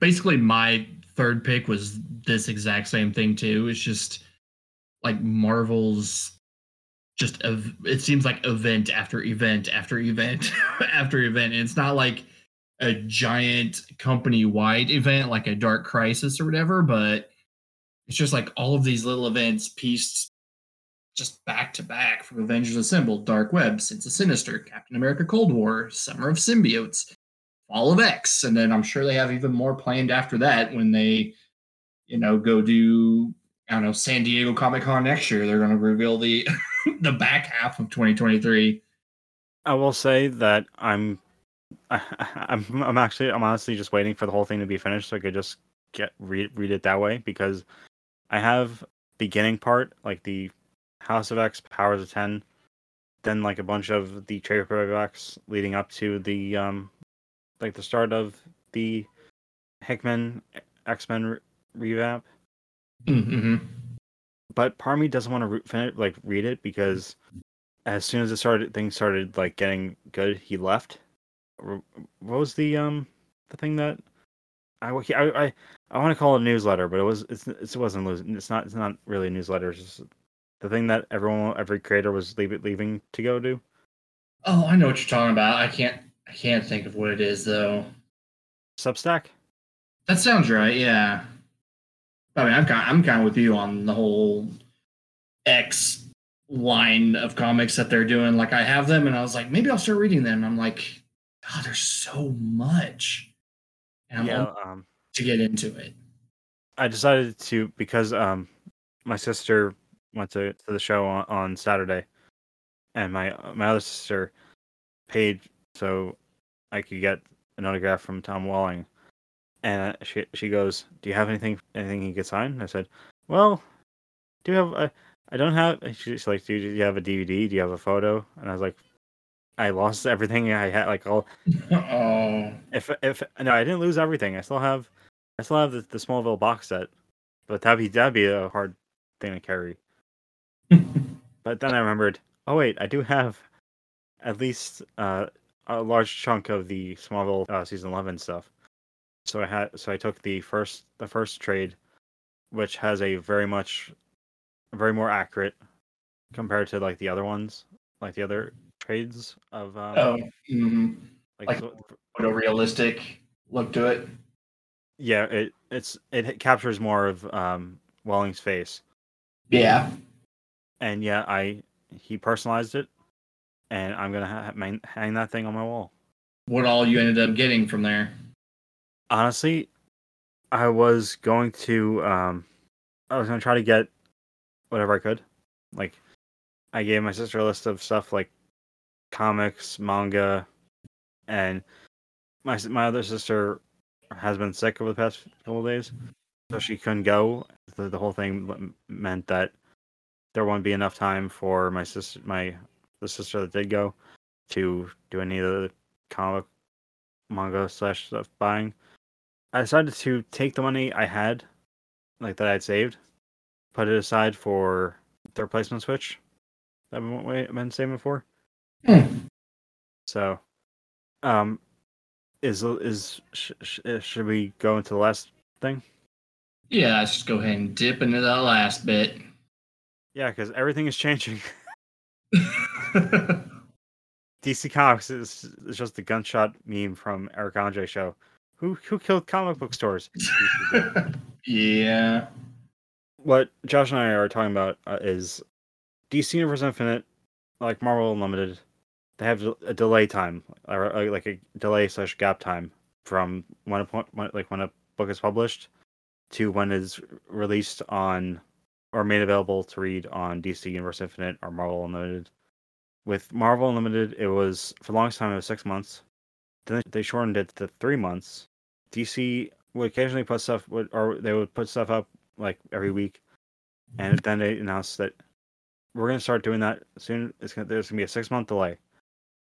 basically my third pick was this exact same thing too. It's just like Marvel's just it seems like event after event after event after event. And it's not like a giant company wide event like a Dark Crisis or whatever, but it's just like all of these little events pieced just back to back from Avengers Assemble, Dark Web, Sins of Sinister, Captain America Cold War, Summer of Symbiotes, Fall of X, and then I'm sure they have even more planned after that when they, you know, go do I don't know San Diego Comic Con next year. They're going to reveal the the back half of 2023. I will say that I'm, I, I'm, I'm actually, I'm honestly just waiting for the whole thing to be finished so I could just get read read it that way because I have beginning part like the House of X, Powers of Ten, then like a bunch of the trade paperbacks leading up to the um, like the start of the Hickman X Men re- revamp. Mm-hmm. but part me doesn't want to re- fin- like read it because as soon as it started, things started like getting good. He left. What was the um the thing that I I I, I want to call it a newsletter, but it was it's it wasn't losing. it's not it's not really a newsletter. It's just the thing that everyone every creator was leave, leaving to go do. Oh, I know what you're talking about. I can't I can't think of what it is though. Substack. That sounds right. Yeah. I mean, I'm kind I'm kind of with you on the whole X line of comics that they're doing. Like I have them, and I was like, maybe I'll start reading them. I'm like, God, there's so much, yeah. yeah. Um. to get into it. I decided to because um my sister went to, to the show on, on Saturday, and my my other sister paid so I could get an autograph from Tom Welling, and she she goes, "Do you have anything anything he could sign?" And I said, "Well, do you have i don't have." She's like, "Do you, do you have a DVD? Do you have a photo?" And I was like, "I lost everything I had. Like all oh, if if no, I didn't lose everything. I still have I still have the, the Smallville box set, but that'd be that'd be a hard thing to carry. But then I remembered, oh wait, I do have at least uh, a large chunk of the Smallville uh, season eleven stuff. So I had so I took the first the first trade, which has a very much very more accurate compared to like the other ones, like the other trades of um, oh, mhm. like, like- so- photorealistic look to it. yeah, it it's it captures more of um Welling's face. Yeah. and yeah, I he personalized it, and I'm gonna ha- hang that thing on my wall. What all you ended up getting from there? Honestly, I was going to um, I was gonna try to get whatever I could. Like, I gave my sister a list of stuff like comics, manga, and my my other sister has been sick over the past couple days, so she couldn't go. The, the whole thing meant that there won't be enough time for my sister, my the sister that did go, to do any of the comic, manga slash stuff buying. I decided to take the money I had, like that I'd saved, put it aside for the replacement switch that I've been saving for. Hmm. So, um, is is sh- sh- uh, should we go into the last thing? Yeah, let's just go ahead and dip into that last bit. Yeah, because everything is changing. DC Comics is, is just the gunshot meme from Eric Andre show. Who who killed comic book stores? yeah. what Josh and I are talking about uh, is DC Universe Infinite, like Marvel Unlimited. They have a delay time, or like a delay slash gap time from when a point, like when a book is published to when it's released on or made available to read on DC Universe Infinite or Marvel Unlimited. With Marvel Unlimited, it was for the longest time it was six months. Then they shortened it to three months. DC would occasionally put stuff, or they would put stuff up like every week, and then they announced that we're gonna start doing that soon. It's gonna, there's gonna be a six month delay,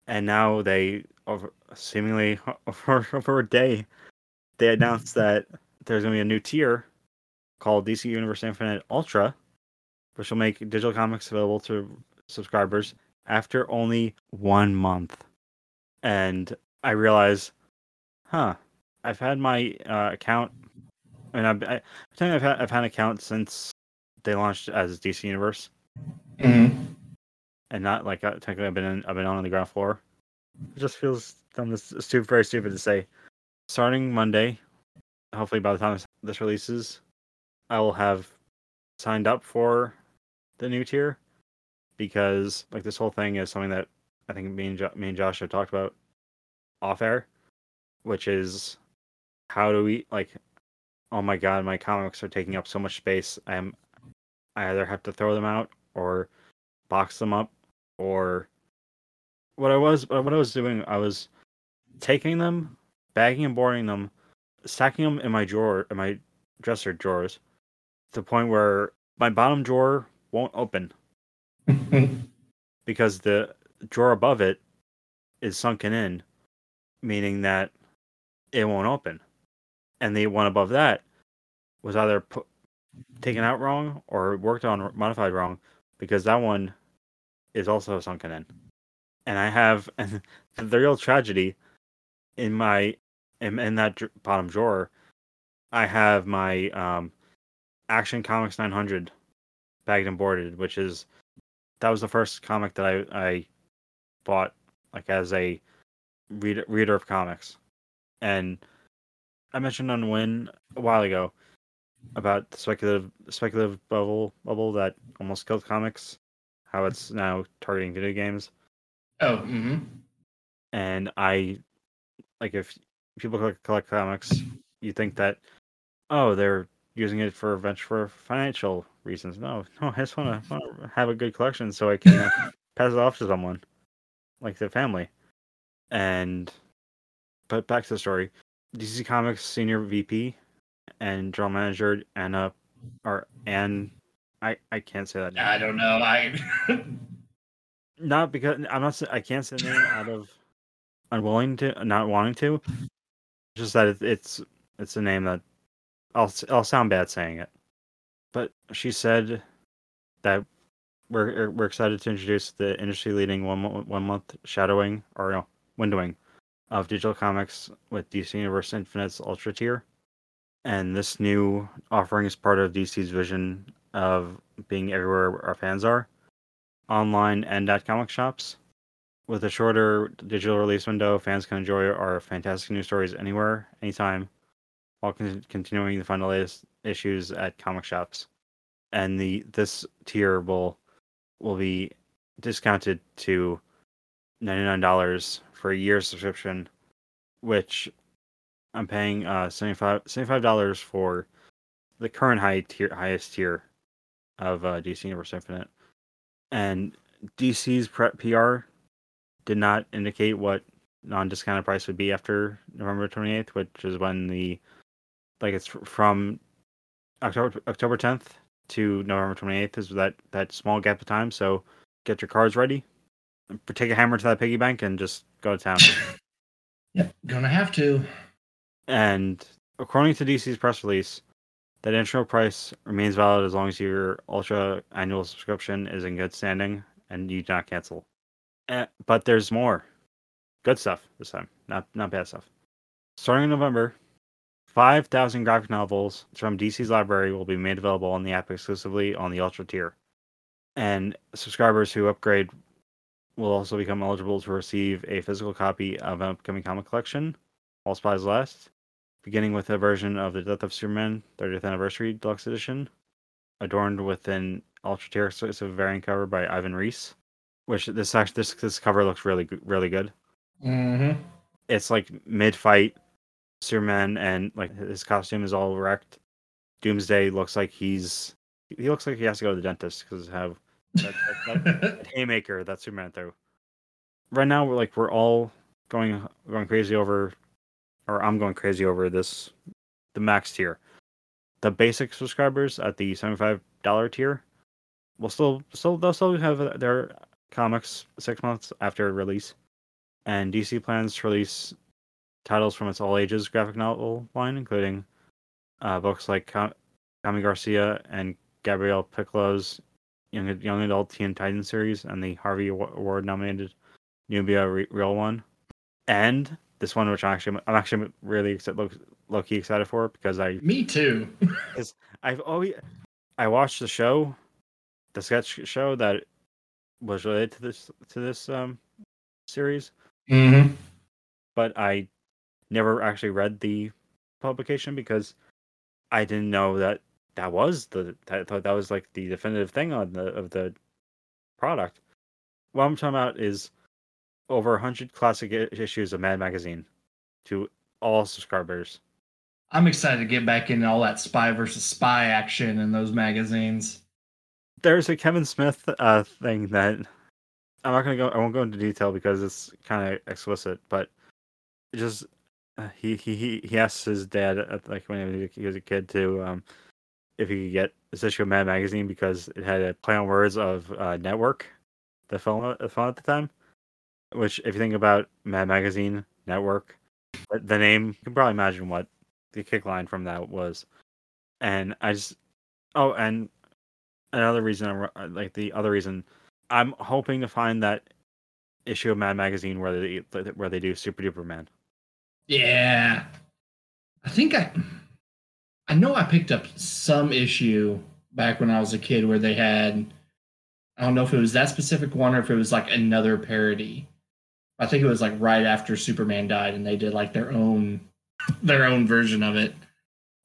and now they over seemingly over, over a day, they announced that there's gonna be a new tier called DC Universe Infinite Ultra, which will make digital comics available to subscribers after only one month. And I realize, huh, I've had my uh, account, and I've, I, I I've had I've had an account since they launched as DC Universe, Mm-hmm. And not like uh, technically I've been in, I've been on the ground floor. It just feels dumb. This is stupid, very stupid to say. Starting Monday, hopefully by the time this releases, I will have signed up for the new tier because like this whole thing is something that I think me and jo- me and Josh have talked about off air, which is how do we like? Oh my god, my comics are taking up so much space. I'm I either have to throw them out or box them up or what I was uh, what I was doing. I was taking them, bagging and boarding them, stacking them in my drawer in my dresser drawers to the point where my bottom drawer won't open because the drawer above it is sunken in, meaning that it won't open. And the one above that was either put, taken out wrong or worked on modified wrong because that one is also sunken in. And I have the real tragedy in my in, in that bottom drawer, I have my um, Action Comics 900 bagged and boarded, which is that was the first comic that I I bought like as a reader reader of comics, and I mentioned on Win a while ago about the speculative speculative bubble bubble that almost killed comics, how it's now targeting video games, Oh, mm-hmm. and I like if people collect, collect comics, you think that oh they're using it for venture for financial reasons. No, no, I just want to have a good collection so I can uh, pass it off to someone, like their family. And but back to the story, DC Comics senior VP and general manager Anna or Anne. I I can't say that. Name. I don't know. I Not because I'm not. I can't say the name out of unwilling to, not wanting to. Just that it, it's it's a name that I'll I'll sound bad saying it, but she said that we're er, we're excited to introduce the industry leading one one month shadowing or no, windowing of digital comics with DC Universe Infinite's Ultra tier, and this new offering is part of DC's vision of being everywhere our fans are online and at comic shops. With a shorter digital release window, fans can enjoy our fantastic new stories anywhere, anytime, while con- continuing to find the latest issues at comic shops. And the this tier will will be discounted to ninety nine dollars for a year subscription, which I'm paying uh 75 dollars for the current high tier highest tier of uh, DC Universe Infinite and DC's pre- PR did not indicate what non-discounted price would be after November 28th, which is when the like it's from October October 10th to November 28th is that that small gap of time. So get your cards ready, take a hammer to that piggy bank, and just go to town. yep, gonna have to. And according to DC's press release, that intro price remains valid as long as your Ultra annual subscription is in good standing and you do not cancel. Eh, but there's more. Good stuff this time, not not bad stuff. Starting in November, 5,000 graphic novels from DC's library will be made available on the app exclusively on the Ultra tier. And subscribers who upgrade will also become eligible to receive a physical copy of an upcoming comic collection, All Spies Last, beginning with a version of the Death of Superman 30th Anniversary Deluxe Edition, adorned with an ultra tier exclusive variant cover by Ivan Reis. Which this actually this this cover looks really good- really good. Mm-hmm. It's like mid fight, Superman and like his costume is all wrecked. Doomsday looks like he's he looks like he has to go to the dentist because have that, that, that, that haymaker that Superman threw. Right now, we're like we're all going going crazy over, or I'm going crazy over this, the max tier. The basic subscribers at the seventy five dollar tier, will still still they'll still have their comics six months after release, and DC plans to release titles from its all ages graphic novel line, including uh, books like Kami Garcia and Gabrielle Picolo's young young adult Teen Titan series and the Harvey Award nominated Nubia Re- Real one, and this one which I'm actually I'm actually really excited, low, low key excited for because I Me too. because I've always I watched the show, the sketch show that was related to this to this um series, mm-hmm. but I never actually read the publication because I didn't know that that was the I thought that was like the definitive thing on the of the product. What I'm talking about is over 100 classic issues of Mad Magazine to all subscribers. I'm excited to get back into all that spy versus spy action in those magazines. There's a Kevin Smith uh thing that I'm not gonna go. I won't go into detail because it's kind of explicit, but just uh, he he he he asked his dad at, like when he was a kid to um if he could get this issue of Mad Magazine because it had a play on words of uh, network, the film the film at the time. Which, if you think about Mad Magazine network, the- the name you can probably imagine what the kick line from that was, and I just oh and another reason I'm uh, like the other reason I'm hoping to find that issue of Mad Magazine where they where they do Super Duper Man. Yeah. I think I I know I picked up some issue back when I was a kid where they had I don't know if it was that specific one or if it was like another parody. I think it was like right after Superman died and they did like their own their own version of it.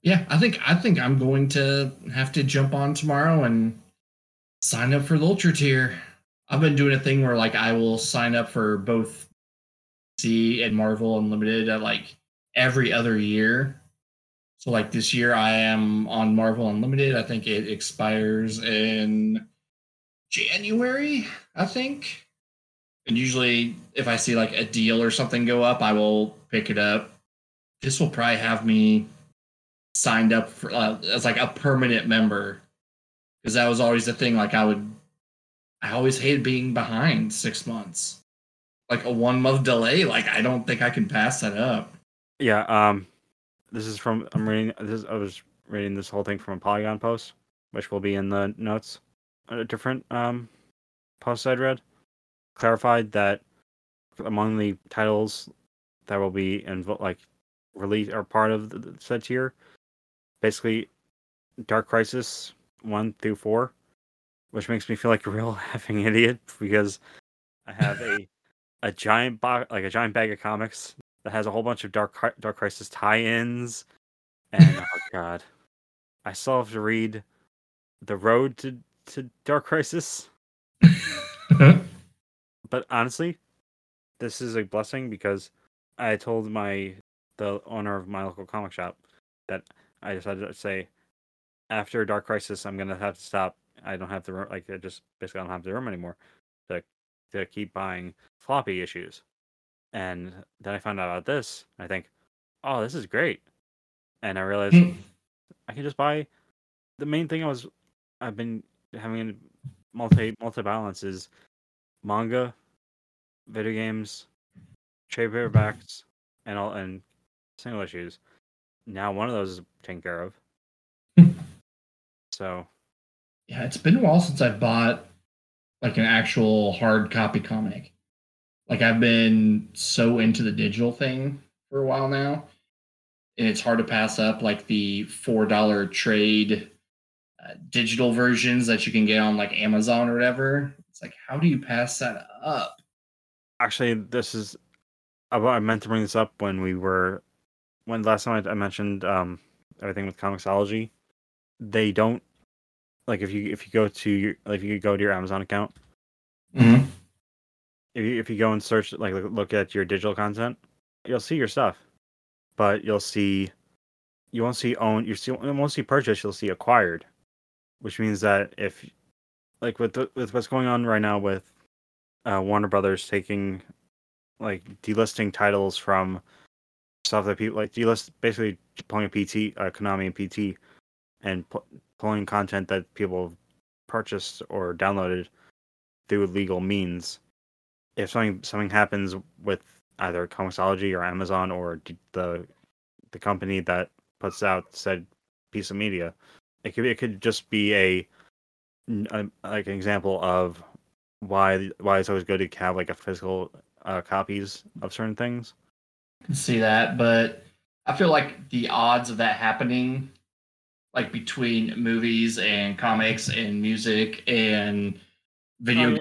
Yeah, I think I think I'm going to have to jump on tomorrow and sign up for the Ultra tier. I've been doing a thing where like I will sign up for both DC and Marvel Unlimited at like every other year. So like this year I am on Marvel Unlimited. I think it expires in January, I think. And usually if I see like a deal or something go up, I will pick it up. This will probably have me signed up for uh, as like a permanent member because that was always the thing like I would I always hated being behind 6 months. Like a 1 month delay, like I don't think I can pass that up. Yeah, um, this is from I'm reading. This I was reading this whole thing from a Polygon post, which will be in the notes. A different um post I'd read clarified that among the titles that will be invo- like released or part of the the said tier, basically Dark Crisis one through four, which makes me feel like a real effing idiot because I have a a giant box like a giant bag of comics that has a whole bunch of Dark Dark Crisis tie-ins, and oh god, I still have to read the Road to to Dark Crisis. But honestly, this is a blessing because I told my the owner of my local comic shop that I decided to say after Dark Crisis I'm gonna have to stop. I don't have the room like I just basically don't have the room anymore to to keep buying floppy issues. And then I found out about this. And I think, oh, this is great. And I realized hmm. I can just buy. The main thing I was, I've been having multi multi balance is manga, video games, trade paperbacks, and all and single issues. Now one of those is taken care of. so Yeah, it's been a while since I've bought like an actual hard copy comic. Like I've been so into the digital thing for a while now, and it's hard to pass up like the four dollar trade uh, digital versions that you can get on like Amazon or whatever. It's like, how do you pass that up? Actually, this is. I I meant to bring this up when we were, when last time I, I mentioned um everything with Comixology. They don't like if you if you go to your like if you go to your Amazon account Mm-hmm. if you if you go and search like look, look at your digital content, you'll see your stuff. but you'll see you won't see own you see you won't see purchase. You'll see acquired, which means that if like with the, with what's going on right now with uh, Warner Brothers taking like delisting titles from stuff that people like delist basically pulling a PT, uh, Konami and PT, and pu- pulling content that people purchased or downloaded through legal means. If something something happens with either Comixology or Amazon or the the company that puts out said piece of media, it could it could just be a like an example of why why it's always good to have like a physical uh, copies of certain things. I can see that, but I feel like the odds of that happening, like between movies and comics and music and video, yeah.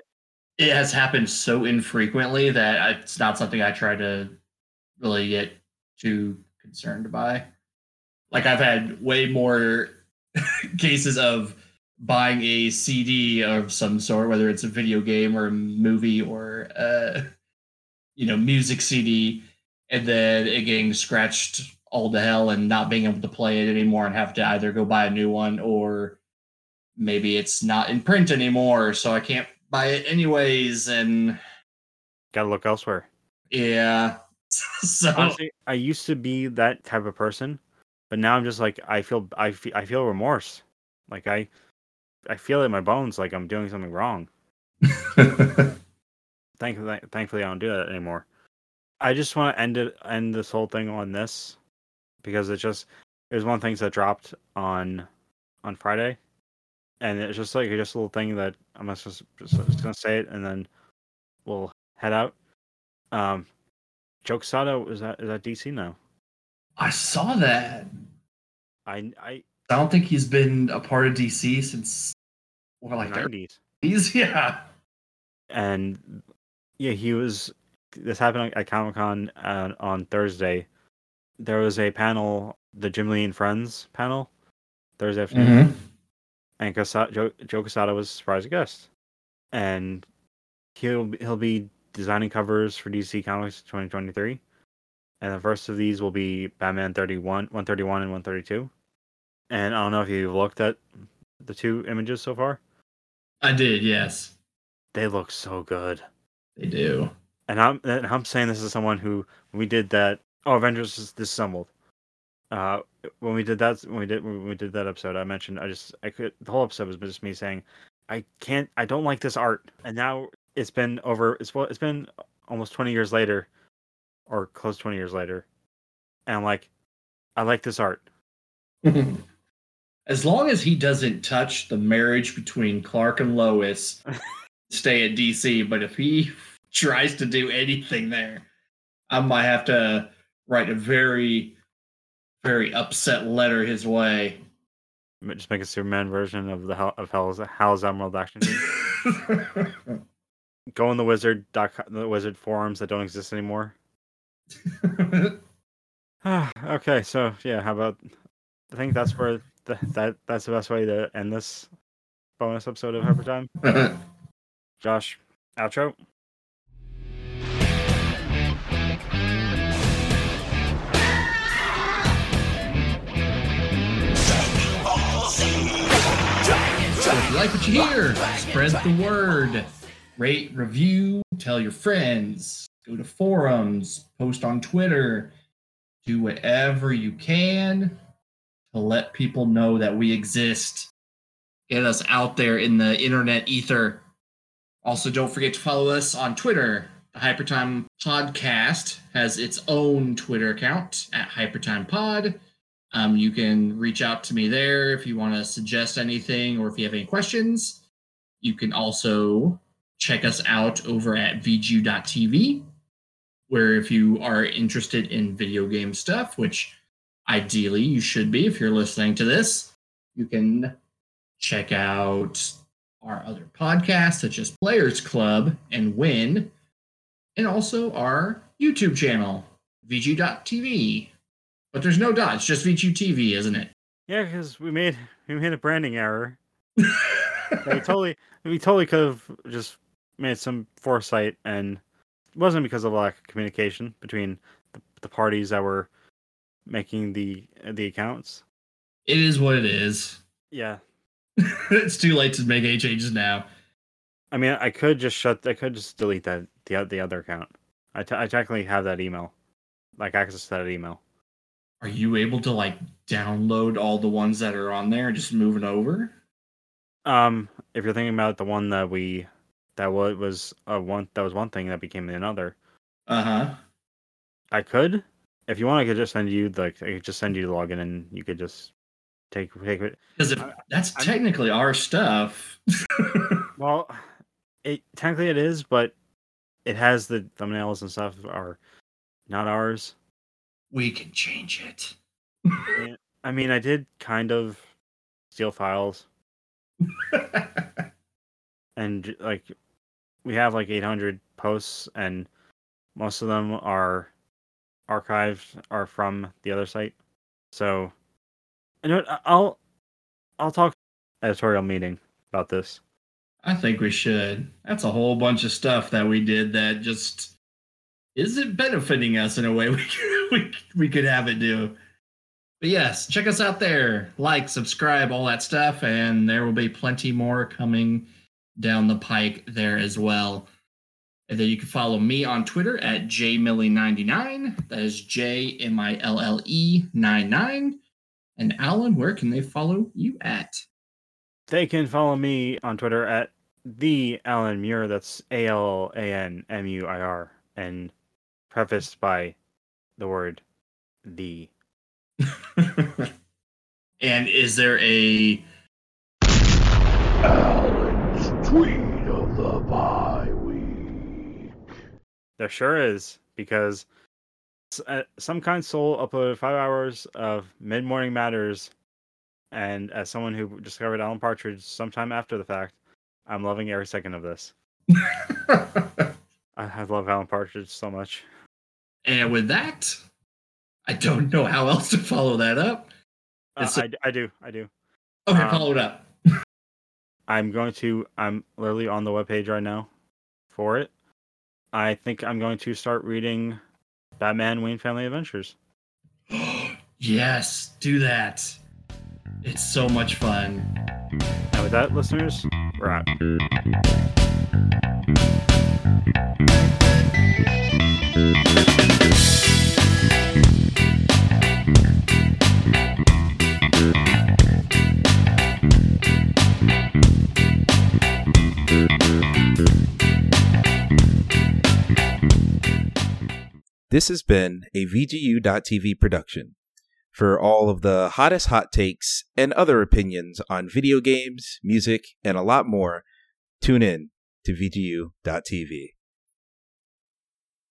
it has happened so infrequently that it's not something I try to really get too concerned by. Like I've had way more cases of buying a CD of some sort, whether it's a video game or a movie or uh, you know music CD, and then it getting scratched all to hell and not being able to play it anymore and have to either go buy a new one or maybe it's not in print anymore, so I can't buy it anyways. And Got to look elsewhere. yeah, so Honestly, I used to be that type of person, but now I'm just like I feel I feel, I feel remorse. Like I I feel it in my bones like I'm doing something wrong. Thankfully, thankfully I don't do that anymore. I just want to end it end this whole thing on this because it's just it was one of the things that dropped on on Friday, and it's just like just a little thing that I'm just just, just gonna say it and then we'll head out. Um, Joe Quesada is that is that DC now? I saw that. I I I don't think he's been a part of DC since well, like the. 80s. Yeah. and yeah, he was. This happened at Comic Con uh, on Thursday. There was a panel, the Jim Lee and Friends panel, Thursday afternoon, and Quesada, Joe, Joe Quesada was a surprise guest, and he'll he'll be designing covers for DC Comics 2023, and the first of these will be Batman 31, 131, and 132. And I don't know if you've looked at the two images so far. I did, yes. They look so good. They do. and I'm and I'm saying this as someone who when we did that. Oh, Avengers is disassembled. Uh, when we did that, when we did when we did that episode, I mentioned I just I could the whole episode was just me saying I can't I don't like this art, and now it's been over it's well it's been almost twenty years later, or close twenty years later, and I'm like, I like this art. as long as he doesn't touch the marriage between Clark and Lois, stay at DC. But if he tries to do anything there, I might have to write a very, very upset letter his way. Just make a Superman version of the Hell, of Hell's Hell's Emerald action. Go on the wizard doc the wizard forums that don't exist anymore. okay, so yeah, how about? I think that's where that that's the best way to end this bonus episode of Hyper Time. Josh, outro. If you like what you hear, spread the word. Rate, review, tell your friends, go to forums, post on Twitter, do whatever you can to let people know that we exist. Get us out there in the internet ether. Also, don't forget to follow us on Twitter. The Hypertime Podcast has its own Twitter account at Hypertime Pod. Um, you can reach out to me there if you want to suggest anything or if you have any questions. You can also check us out over at vgu.tv, where if you are interested in video game stuff, which ideally you should be if you're listening to this, you can check out our other podcasts such as Players Club and Win, and also our YouTube channel, vg.tv. But there's no dot, it's just VGTV, isn't it? Yeah, because we made we made a branding error. we totally we totally could have just made some foresight, and it wasn't because of lack of communication between the, the parties that were making the the accounts. It is what it is. Yeah, it's too late to make any changes now. I mean, I could just shut. I could just delete that the the other account. I, t- I technically have that email, like access to that email. Are you able to like download all the ones that are on there and just move it over? Um, if you're thinking about the one that we that was was a one that was one thing that became another, Uh huh. I could. If you want, I could just send you like I could just send you the login and you could just take take it. Because if that's I'm- technically our stuff. Well, it technically it is, but it has the thumbnails and stuff are not ours. we can change it. I mean, I did kind of steal files and like we have like 800 posts and most of them are archived are from the other site so you know i'll i'll talk editorial meeting about this I think we should. That's a whole bunch of stuff that we did that just isn't benefiting us in a way we could, we, we could have it do. But yes, check us out there. Like, subscribe, all that stuff, and there will be plenty more coming down the pike there as well. And then you can follow me on Twitter at jmillie99. That is J M I L L E 99. And Alan, where can they follow you at? they can follow me on twitter at the alan muir that's a-l-a-n-m-u-i-r and prefaced by the word the and is there a Alan's tweet of the bye week. There sure is because uh, some kind soul uploaded five hours of mid morning matters, and as someone who discovered Alan Partridge sometime after the fact, I'm loving every second of this. I, I love Alan Partridge so much. and with that, I don't know how else to follow that up. Uh, It's- I, I do, I do. Okay, Um, follow it up. I'm going to. I'm literally on the webpage right now for it. I think I'm going to start reading Batman Wayne Family Adventures. yes, do that. It's so much fun. And with that, listeners, we're out. This has been a VGU.TV production. For all of the hottest hot takes and other opinions on video games, music, and a lot more, tune in to VGU.TV.